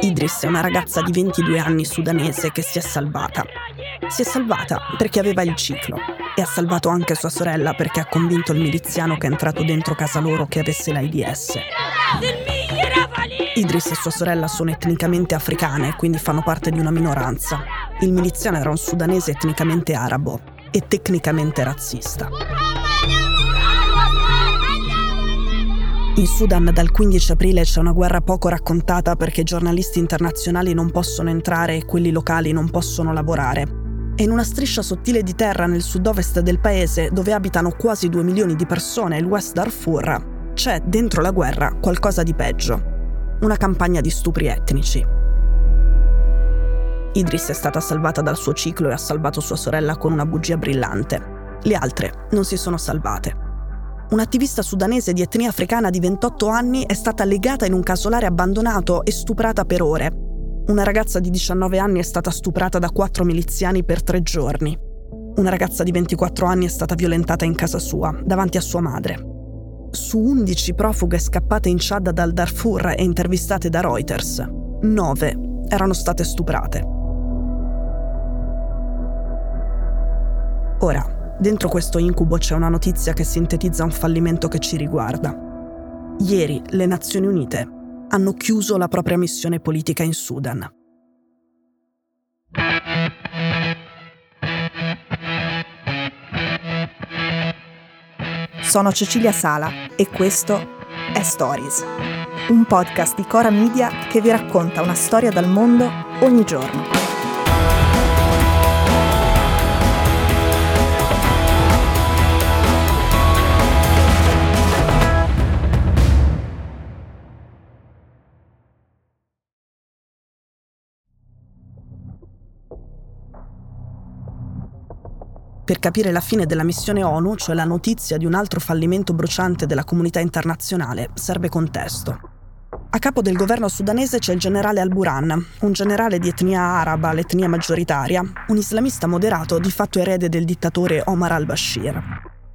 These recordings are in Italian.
Idris è una ragazza di 22 anni sudanese che si è salvata. Si è salvata perché aveva il ciclo e ha salvato anche sua sorella perché ha convinto il miliziano che è entrato dentro casa loro che avesse l'AIDS. Idris e sua sorella sono etnicamente africane, quindi fanno parte di una minoranza. Il miliziano era un sudanese etnicamente arabo e tecnicamente razzista. In Sudan dal 15 aprile c'è una guerra poco raccontata perché i giornalisti internazionali non possono entrare e quelli locali non possono lavorare. E in una striscia sottile di terra nel sud-ovest del paese, dove abitano quasi 2 milioni di persone, il West Darfur, c'è dentro la guerra qualcosa di peggio. Una campagna di stupri etnici. Idris è stata salvata dal suo ciclo e ha salvato sua sorella con una bugia brillante. Le altre non si sono salvate. Un'attivista sudanese di etnia africana di 28 anni è stata legata in un casolare abbandonato e stuprata per ore. Una ragazza di 19 anni è stata stuprata da quattro miliziani per tre giorni. Una ragazza di 24 anni è stata violentata in casa sua, davanti a sua madre. Su 11 profughe scappate in Chad dal Darfur e intervistate da Reuters, 9 erano state stuprate. Ora, dentro questo incubo c'è una notizia che sintetizza un fallimento che ci riguarda. Ieri le Nazioni Unite hanno chiuso la propria missione politica in Sudan. Sono Cecilia Sala e questo è Stories, un podcast di Cora Media che vi racconta una storia dal mondo ogni giorno. Per capire la fine della missione ONU, cioè la notizia di un altro fallimento bruciante della comunità internazionale, serve contesto. A capo del governo sudanese c'è il generale al-Burhan, un generale di etnia araba, l'etnia maggioritaria, un islamista moderato di fatto erede del dittatore Omar al-Bashir.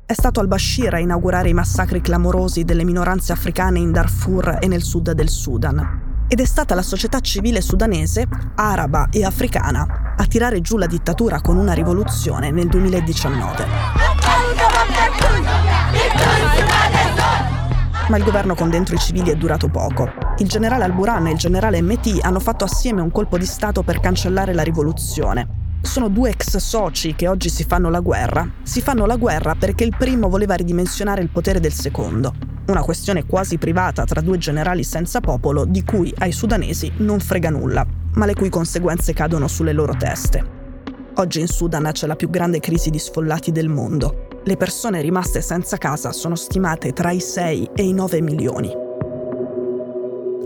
È stato al-Bashir a inaugurare i massacri clamorosi delle minoranze africane in Darfur e nel sud del Sudan. Ed è stata la società civile sudanese, araba e africana, a tirare giù la dittatura con una rivoluzione nel 2019. Ma il governo con dentro i civili è durato poco. Il generale Al-Burhan e il generale MT hanno fatto assieme un colpo di Stato per cancellare la rivoluzione. Sono due ex soci che oggi si fanno la guerra. Si fanno la guerra perché il primo voleva ridimensionare il potere del secondo. Una questione quasi privata tra due generali senza popolo di cui ai sudanesi non frega nulla, ma le cui conseguenze cadono sulle loro teste. Oggi in Sudan c'è la più grande crisi di sfollati del mondo. Le persone rimaste senza casa sono stimate tra i 6 e i 9 milioni.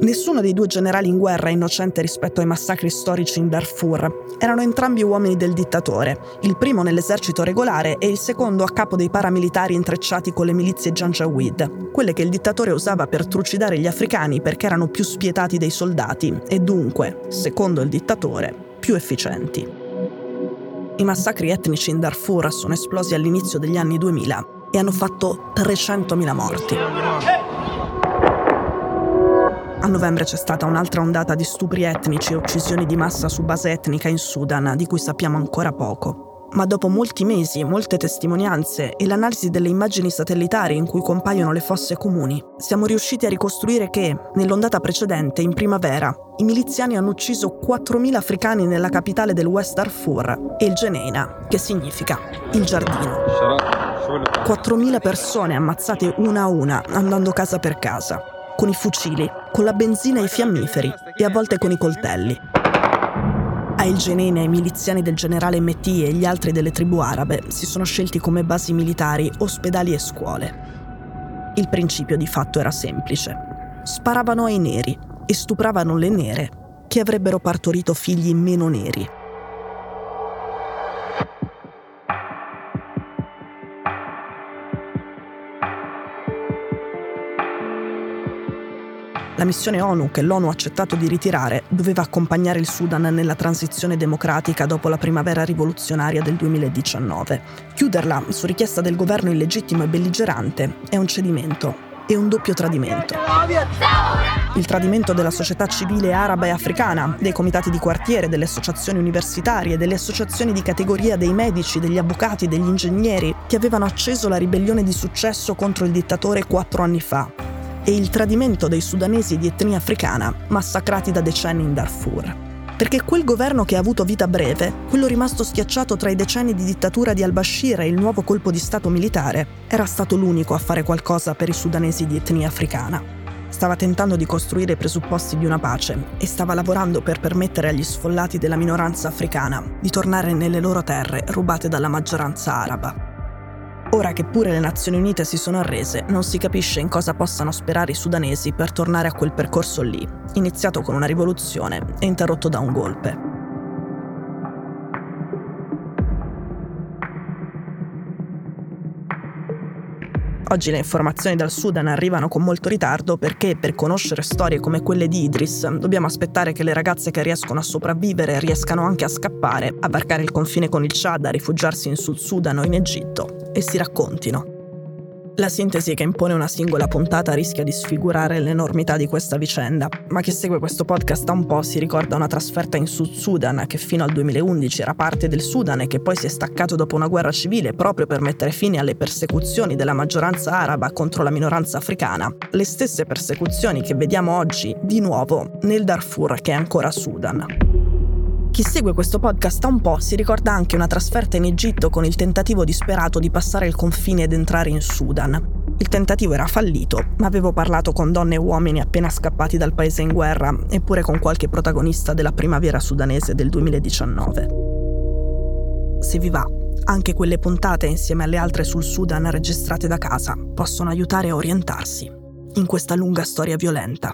Nessuno dei due generali in guerra è innocente rispetto ai massacri storici in Darfur. Erano entrambi uomini del dittatore, il primo nell'esercito regolare e il secondo a capo dei paramilitari intrecciati con le milizie Janjaweed, quelle che il dittatore usava per trucidare gli africani perché erano più spietati dei soldati e dunque, secondo il dittatore, più efficienti. I massacri etnici in Darfur sono esplosi all'inizio degli anni 2000 e hanno fatto 300.000 morti. Novembre c'è stata un'altra ondata di stupri etnici e uccisioni di massa su base etnica in Sudan, di cui sappiamo ancora poco. Ma dopo molti mesi, molte testimonianze e l'analisi delle immagini satellitari in cui compaiono le fosse comuni, siamo riusciti a ricostruire che, nell'ondata precedente, in primavera, i miliziani hanno ucciso 4.000 africani nella capitale del West Darfur, El Geneina, che significa il giardino. 4.000 persone ammazzate una a una, andando casa per casa, con i fucili, con la benzina e i fiammiferi e a volte con i coltelli. A il Genene, i miliziani del generale MT e gli altri delle tribù arabe si sono scelti come basi militari ospedali e scuole. Il principio di fatto era semplice. Sparavano ai neri e stupravano le nere che avrebbero partorito figli meno neri. La missione ONU che l'ONU ha accettato di ritirare doveva accompagnare il Sudan nella transizione democratica dopo la primavera rivoluzionaria del 2019. Chiuderla, su richiesta del governo illegittimo e belligerante, è un cedimento e un doppio tradimento. Il tradimento della società civile araba e africana, dei comitati di quartiere, delle associazioni universitarie, delle associazioni di categoria dei medici, degli avvocati, degli ingegneri, che avevano acceso la ribellione di successo contro il dittatore quattro anni fa e il tradimento dei sudanesi di etnia africana massacrati da decenni in Darfur. Perché quel governo che ha avuto vita breve, quello rimasto schiacciato tra i decenni di dittatura di al-Bashir e il nuovo colpo di Stato militare, era stato l'unico a fare qualcosa per i sudanesi di etnia africana. Stava tentando di costruire i presupposti di una pace e stava lavorando per permettere agli sfollati della minoranza africana di tornare nelle loro terre rubate dalla maggioranza araba. Ora che pure le Nazioni Unite si sono arrese, non si capisce in cosa possano sperare i sudanesi per tornare a quel percorso lì, iniziato con una rivoluzione e interrotto da un golpe. Oggi le informazioni dal Sudan arrivano con molto ritardo perché per conoscere storie come quelle di Idris dobbiamo aspettare che le ragazze che riescono a sopravvivere riescano anche a scappare, a varcare il confine con il Chad, a rifugiarsi in Sud Sudan o in Egitto e si raccontino. La sintesi che impone una singola puntata rischia di sfigurare l'enormità di questa vicenda, ma chi segue questo podcast da un po' si ricorda una trasferta in Sud Sudan che fino al 2011 era parte del Sudan e che poi si è staccato dopo una guerra civile proprio per mettere fine alle persecuzioni della maggioranza araba contro la minoranza africana, le stesse persecuzioni che vediamo oggi di nuovo nel Darfur che è ancora Sudan. Chi segue questo podcast da un po' si ricorda anche una trasferta in Egitto con il tentativo disperato di passare il confine ed entrare in Sudan. Il tentativo era fallito, ma avevo parlato con donne e uomini appena scappati dal paese in guerra, eppure con qualche protagonista della primavera sudanese del 2019. Se vi va, anche quelle puntate insieme alle altre sul Sudan registrate da casa possono aiutare a orientarsi in questa lunga storia violenta.